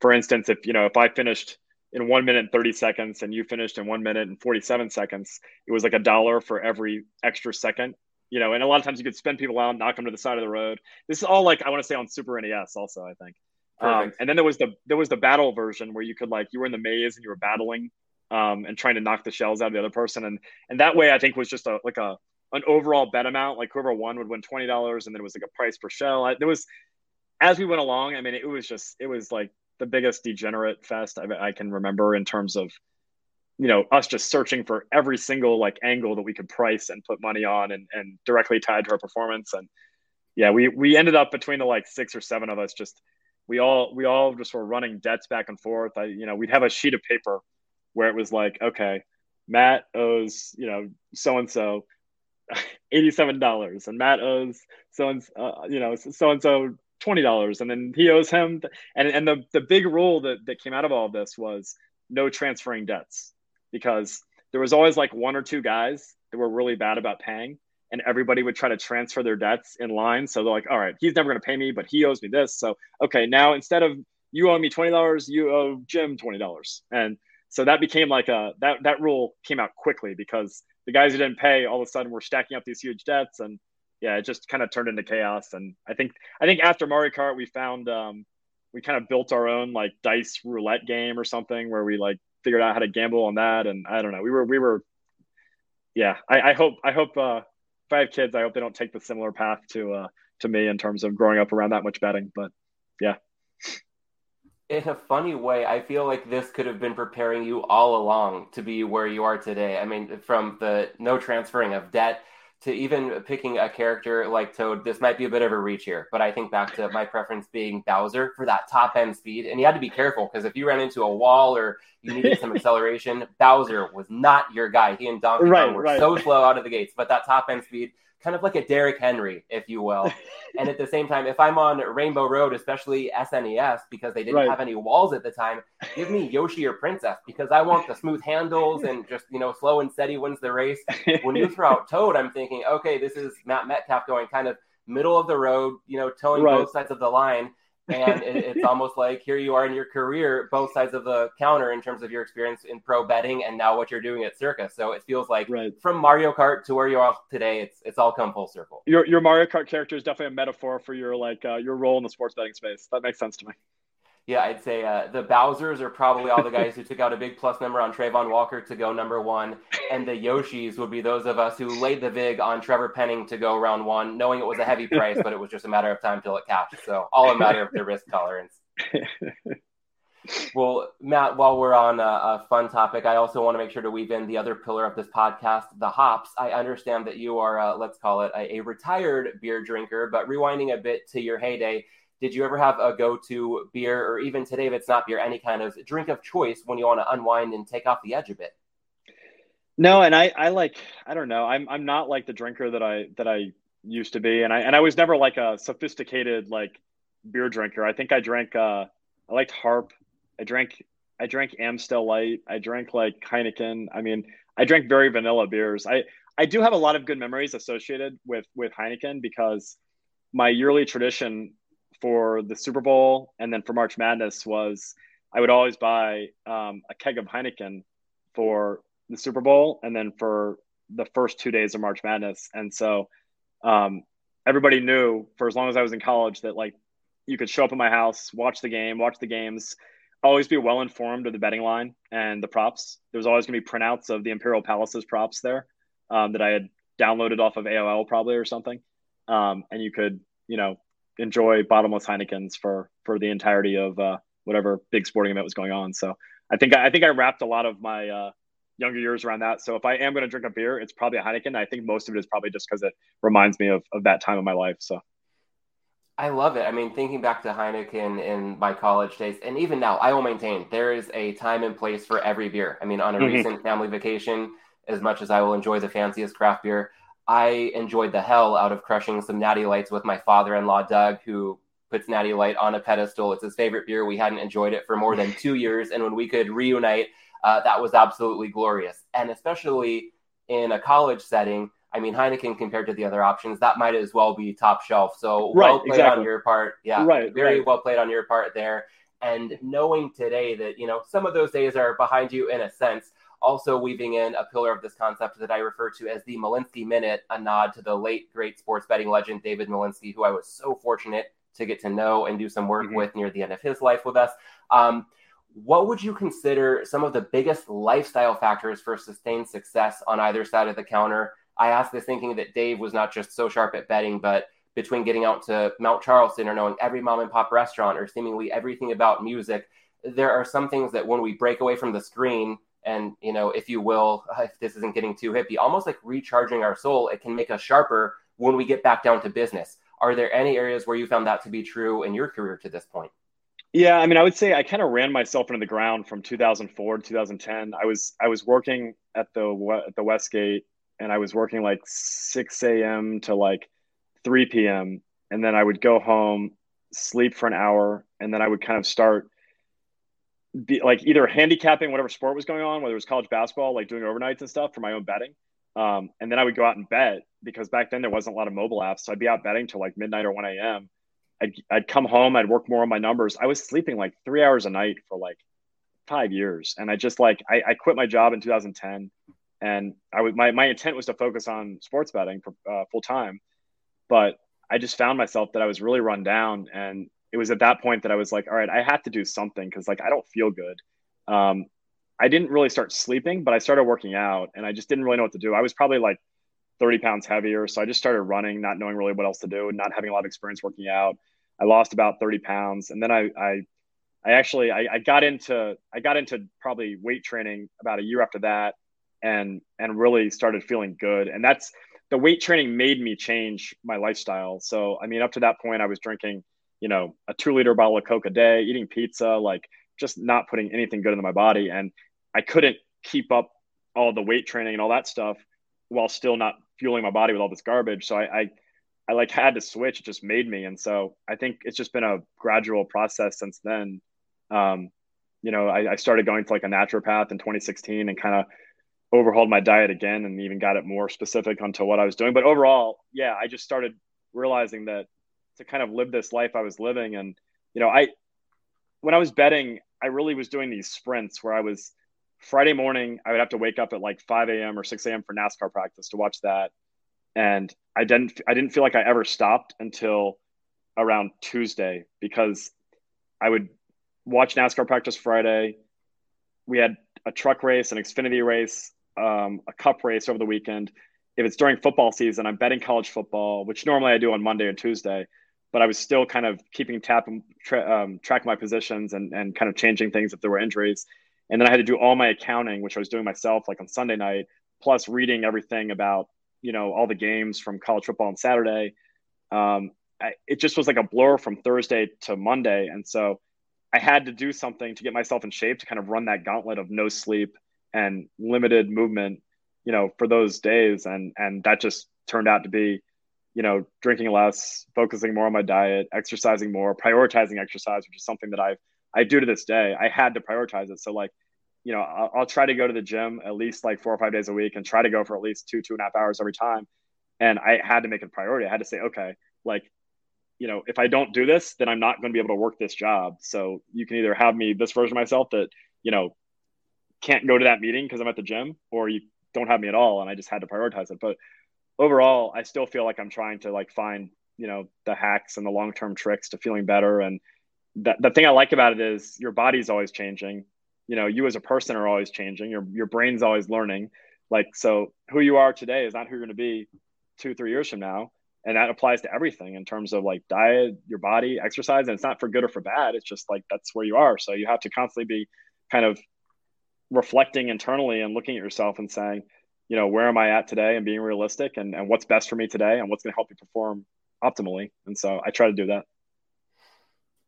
for instance, if you know if I finished in one minute and 30 seconds and you finished in one minute and 47 seconds it was like a dollar for every extra second you know and a lot of times you could spend people out knock them to the side of the road. This is all like i want to say on super nes also i think. Um, and then there was the there was the battle version where you could like you were in the maze and you were battling um, and trying to knock the shells out of the other person. And and that way i think was just a like a an overall bet amount. Like whoever won would win $20 and then it was like a price per shell. I, there was as we went along, I mean, it was just it was like the biggest degenerate fest I, I can remember in terms of you know us just searching for every single like angle that we could price and put money on and, and directly tied to our performance. And yeah we we ended up between the like six or seven of us just we all we all just were running debts back and forth. I you know we'd have a sheet of paper where it was like okay matt owes you know so and so $87 and matt owes so and uh, you know so and so $20 and then he owes him and and the the big rule that that came out of all of this was no transferring debts because there was always like one or two guys that were really bad about paying and everybody would try to transfer their debts in line. So they're like all right he's never going to pay me but he owes me this. So okay now instead of you owe me $20 you owe jim $20 and so that became like a that that rule came out quickly because the guys who didn't pay all of a sudden were stacking up these huge debts and yeah it just kind of turned into chaos and i think i think after mario kart we found um, we kind of built our own like dice roulette game or something where we like figured out how to gamble on that. And I don't know, we were, we were, yeah, I, I hope, I hope, uh, if I have kids, I hope they don't take the similar path to, uh, to me in terms of growing up around that much betting, but yeah. In a funny way, I feel like this could have been preparing you all along to be where you are today. I mean, from the no transferring of debt to even picking a character like Toad, this might be a bit of a reach here, but I think back to my preference being Bowser for that top end speed. And you had to be careful because if you ran into a wall or you needed some [laughs] acceleration, Bowser was not your guy. He and Donkey right, Kong were right. so slow out of the gates, but that top end speed kind of like a Derrick Henry, if you will. [laughs] and at the same time, if I'm on Rainbow Road, especially SNES, because they didn't right. have any walls at the time, give me Yoshi or Princess because I want the smooth handles and just, you know, slow and steady wins the race. When you throw out Toad, I'm thinking, okay, this is Matt Metcalf going kind of middle of the road, you know, towing right. both sides of the line and it, it's almost like here you are in your career, both sides of the counter in terms of your experience in pro betting and now what you're doing at Circa. So it feels like right. from Mario Kart to where you are today, it's it's all come full circle. Your your Mario Kart character is definitely a metaphor for your like uh, your role in the sports betting space. That makes sense to me yeah, I'd say uh, the Bowsers are probably all the guys who took out a big plus number on Travon Walker to go number one, and the Yoshis would be those of us who laid the vig on Trevor Penning to go round one, knowing it was a heavy price, but it was just a matter of time till it cashed. So all a matter of the risk tolerance. well, Matt, while we're on a, a, fun topic, I also want to make sure to weave in the other pillar of this podcast, the hops. I understand that you are, uh, let's call it a, a retired beer drinker, but rewinding a bit to your heyday did you ever have a go-to beer, or even today, if it's not beer, any kind of drink of choice when you want to unwind and take off the edge a bit? No, and I, I like, I don't know, I'm, I'm not like the drinker that I that I used to be, and I, and I was never like a sophisticated like beer drinker. I think I drank, uh, I liked Harp. I drank, I drank Amstel Light. I drank like Heineken. I mean, I drank very vanilla beers. I, I do have a lot of good memories associated with with Heineken because my yearly tradition for the Super Bowl and then for March Madness was I would always buy um, a keg of Heineken for the Super Bowl and then for the first two days of March Madness. And so um, everybody knew for as long as I was in college that like you could show up at my house, watch the game, watch the games, always be well informed of the betting line and the props. There was always going to be printouts of the Imperial Palaces props there um, that I had downloaded off of AOL probably or something. Um, and you could, you know, enjoy bottomless Heinekens for for the entirety of uh, whatever big sporting event was going on. So I think I think I wrapped a lot of my uh, younger years around that. So if I am going to drink a beer, it's probably a Heineken. I think most of it is probably just because it reminds me of, of that time of my life. So. I love it. I mean, thinking back to Heineken in my college days, and even now, I will maintain there is a time and place for every beer. I mean, on a mm-hmm. recent family vacation, as much as I will enjoy the fanciest craft beer, I enjoyed the hell out of crushing some Natty Lights with my father-in-law Doug, who puts Natty Light on a pedestal. It's his favorite beer. We hadn't enjoyed it for more than two [laughs] years, and when we could reunite, uh, that was absolutely glorious. And especially in a college setting, I mean Heineken compared to the other options, that might as well be top shelf. So right, well played exactly. on your part. Yeah, right, very right. well played on your part there. And knowing today that you know some of those days are behind you in a sense also weaving in a pillar of this concept that I refer to as the Malinsky Minute, a nod to the late great sports betting legend David Malinsky, who I was so fortunate to get to know and do some work mm-hmm. with near the end of his life with us. Um, what would you consider some of the biggest lifestyle factors for sustained success on either side of the counter? I ask this thinking that Dave was not just so sharp at betting, but between getting out to Mount Charleston or knowing every mom and pop restaurant or seemingly everything about music, there are some things that when we break away from the screen and you know if you will [laughs] if this isn't getting too hippie almost like recharging our soul it can make us sharper when we get back down to business. Are there any areas where you found that to be true in your career to this point? Yeah i mean i would say i kind of ran myself into the ground from 2004 to 2010 i was i was working at the at the westgate and i was working like 6 a.m to like 3 p.m and then i would go home sleep for an hour and then i would kind of start be like either handicapping whatever sport was going on, whether it was college basketball, like doing overnights and stuff for my own betting. Um, and then I would go out and bet because back then there wasn't a lot of mobile apps. So I'd be out betting till like midnight or 1 a.m. I'd, I'd come home, I'd work more on my numbers. I was sleeping like three hours a night for like five years. And I just like, I, I quit my job in 2010 and I would, my, my intent was to focus on sports betting for uh, full time. But I just found myself that I was really run down and it was at that point that I was like, all right, I have to do something because like I don't feel good. Um, I didn't really start sleeping, but I started working out and I just didn't really know what to do. I was probably like 30 pounds heavier. So I just started running, not knowing really what else to do, and not having a lot of experience working out. I lost about 30 pounds. And then I, I, I actually, I, I got into, I got into probably weight training about a year after that and, and really started feeling good. And that's the weight training made me change my lifestyle. So, I mean, up to that point I was drinking, you know, a two liter bottle of Coke a day, eating pizza, like just not putting anything good into my body. And I couldn't keep up all the weight training and all that stuff while still not fueling my body with all this garbage. So I, I, I like had to switch. It just made me. And so I think it's just been a gradual process since then. Um, you know, I, I started going to like a naturopath in 2016 and kind of overhauled my diet again and even got it more specific onto what I was doing. But overall, yeah, I just started realizing that to kind of live this life I was living. And, you know, I, when I was betting, I really was doing these sprints where I was Friday morning, I would have to wake up at like 5 a.m. or 6 a.m. for NASCAR practice to watch that. And I didn't, I didn't feel like I ever stopped until around Tuesday because I would watch NASCAR practice Friday. We had a truck race, an Xfinity race, um, a cup race over the weekend. If it's during football season, I'm betting college football, which normally I do on Monday and Tuesday but I was still kind of keeping tap tra- um, track my positions and, and kind of changing things if there were injuries. And then I had to do all my accounting, which I was doing myself, like on Sunday night, plus reading everything about you know all the games from college football on Saturday. Um, I, it just was like a blur from Thursday to Monday, and so I had to do something to get myself in shape to kind of run that gauntlet of no sleep and limited movement, you know, for those days, and and that just turned out to be you know, drinking less, focusing more on my diet, exercising more, prioritizing exercise, which is something that I've I do to this day. I had to prioritize it. So like, you know, I'll, I'll, try to go to the gym at least like four or five days a week and try to go for at least two two and a half hours every time. And I had to make it a priority. I had to say, okay, like, you know, if I don't do this, then I'm not going to be able to work this job. So you can either have me this version of myself that you know can't go to that meeting because I'm at the gym, or you don't have me at all. And I just had to prioritize it. But overall, I still feel like I'm trying to like find, you know, the hacks and the long term tricks to feeling better. And that the thing I like about it is your body's always changing. You know, you as a person are always changing. Your your brain's always learning. Like so, who you are today is not who you're going to be two, three years from now. And that applies to everything in terms of like diet, your body, exercise. And it's not for good or for bad. It's just like that's where you are. So you have to constantly be kind of reflecting internally and looking at yourself and saying, you know, where am I at today and being realistic and, and what's best for me today and what's going to help me perform optimally. And so I try to do that.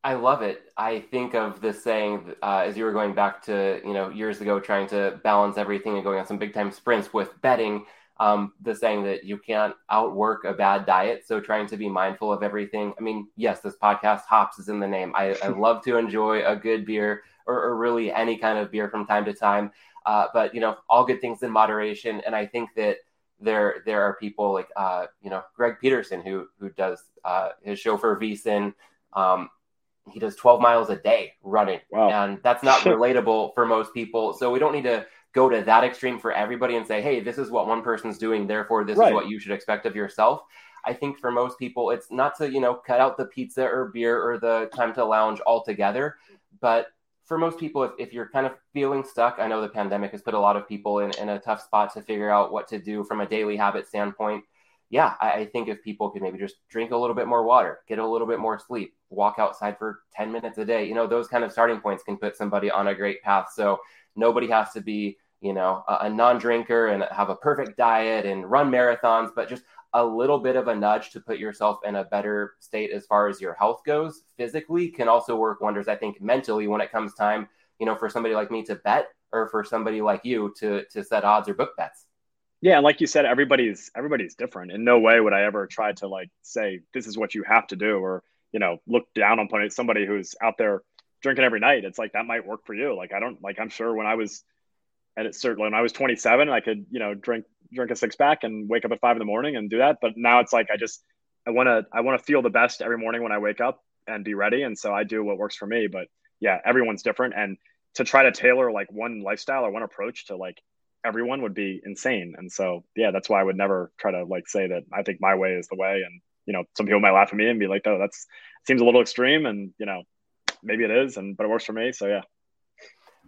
I love it. I think of this saying uh, as you were going back to, you know, years ago, trying to balance everything and going on some big time sprints with betting. Um, the saying that you can't outwork a bad diet. So trying to be mindful of everything. I mean, yes, this podcast hops is in the name. I, I [laughs] love to enjoy a good beer or, or really any kind of beer from time to time. Uh, but you know, all good things in moderation. And I think that there there are people like uh, you know Greg Peterson who who does uh, his show for VSiN. Um, he does 12 miles a day running, wow. and that's not [laughs] relatable for most people. So we don't need to go to that extreme for everybody and say, hey, this is what one person's doing, therefore this right. is what you should expect of yourself. I think for most people, it's not to you know cut out the pizza or beer or the time to lounge altogether, but for most people, if, if you're kind of feeling stuck, I know the pandemic has put a lot of people in, in a tough spot to figure out what to do from a daily habit standpoint. yeah, I, I, think if people could maybe just drink a little bit more water, get a little bit more sleep, walk outside for 10 minutes a day, you know, those kind of starting points can put somebody on a great path. So nobody has to be, you know, a, a non drinker and have a perfect diet and run marathons, but just a little bit of a nudge to put yourself in a better state as far as your health goes physically can also work wonders, I think, mentally when it comes time, you know, for somebody like me to bet or for somebody like you to to set odds or book bets. Yeah, and like you said, everybody's everybody's different. In no way would I ever try to like say this is what you have to do, or you know, look down on somebody who's out there drinking every night. It's like that might work for you. Like I don't like I'm sure when I was and it's certainly when I was 27, I could you know drink drink a six pack and wake up at five in the morning and do that. But now it's like I just I want to I want to feel the best every morning when I wake up and be ready. And so I do what works for me. But yeah, everyone's different, and to try to tailor like one lifestyle or one approach to like everyone would be insane. And so, yeah, that's why I would never try to like say that I think my way is the way. And, you know, some people might laugh at me and be like, oh, that's seems a little extreme. And, you know, maybe it is. And, but it works for me. So, yeah.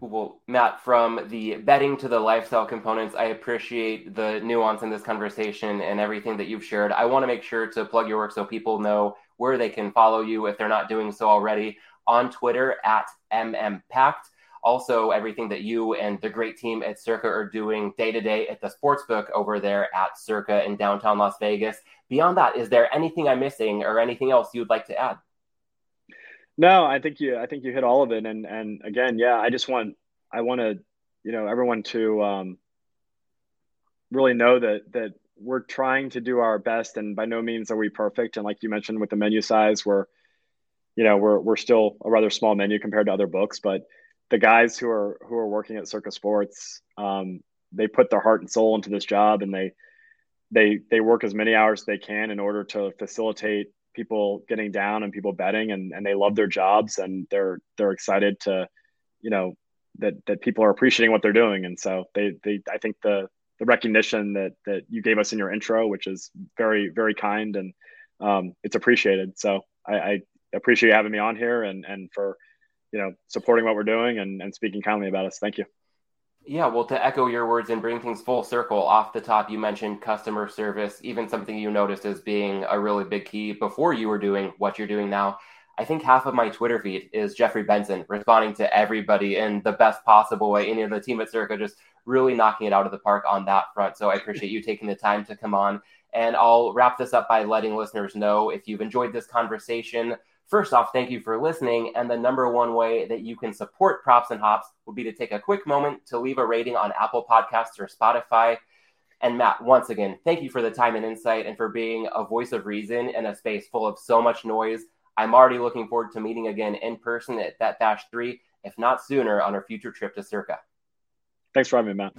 Well, Matt, from the betting to the lifestyle components, I appreciate the nuance in this conversation and everything that you've shared. I want to make sure to plug your work so people know where they can follow you if they're not doing so already on Twitter at MMPact also everything that you and the great team at Circa are doing day to day at the sportsbook over there at Circa in downtown Las Vegas. Beyond that, is there anything I'm missing or anything else you'd like to add? No, I think you I think you hit all of it. And and again, yeah, I just want I want to, you know, everyone to um, really know that that we're trying to do our best and by no means are we perfect. And like you mentioned with the menu size, we're you know, we're we're still a rather small menu compared to other books, but the guys who are who are working at Circa Sports, um, they put their heart and soul into this job, and they they they work as many hours as they can in order to facilitate people getting down and people betting, and and they love their jobs, and they're they're excited to, you know, that that people are appreciating what they're doing, and so they they I think the the recognition that that you gave us in your intro, which is very very kind and um, it's appreciated. So I, I appreciate you having me on here and and for you know, supporting what we're doing and, and speaking kindly about us. Thank you. Yeah, well, to echo your words and bring things full circle, off the top, you mentioned customer service, even something you noticed as being a really big key before you were doing what you're doing now. I think half of my Twitter feed is Jeffrey Benson responding to everybody in the best possible way. Any of the team at Circa just really knocking it out of the park on that front. So I appreciate you taking the time to come on. And I'll wrap this up by letting listeners know if you've enjoyed this conversation First off, thank you for listening. And the number one way that you can support Props and Hops would be to take a quick moment to leave a rating on Apple Podcasts or Spotify. And Matt, once again, thank you for the time and insight and for being a voice of reason in a space full of so much noise. I'm already looking forward to meeting again in person at that Bash 3, if not sooner, on our future trip to Circa. Thanks for having me, Matt.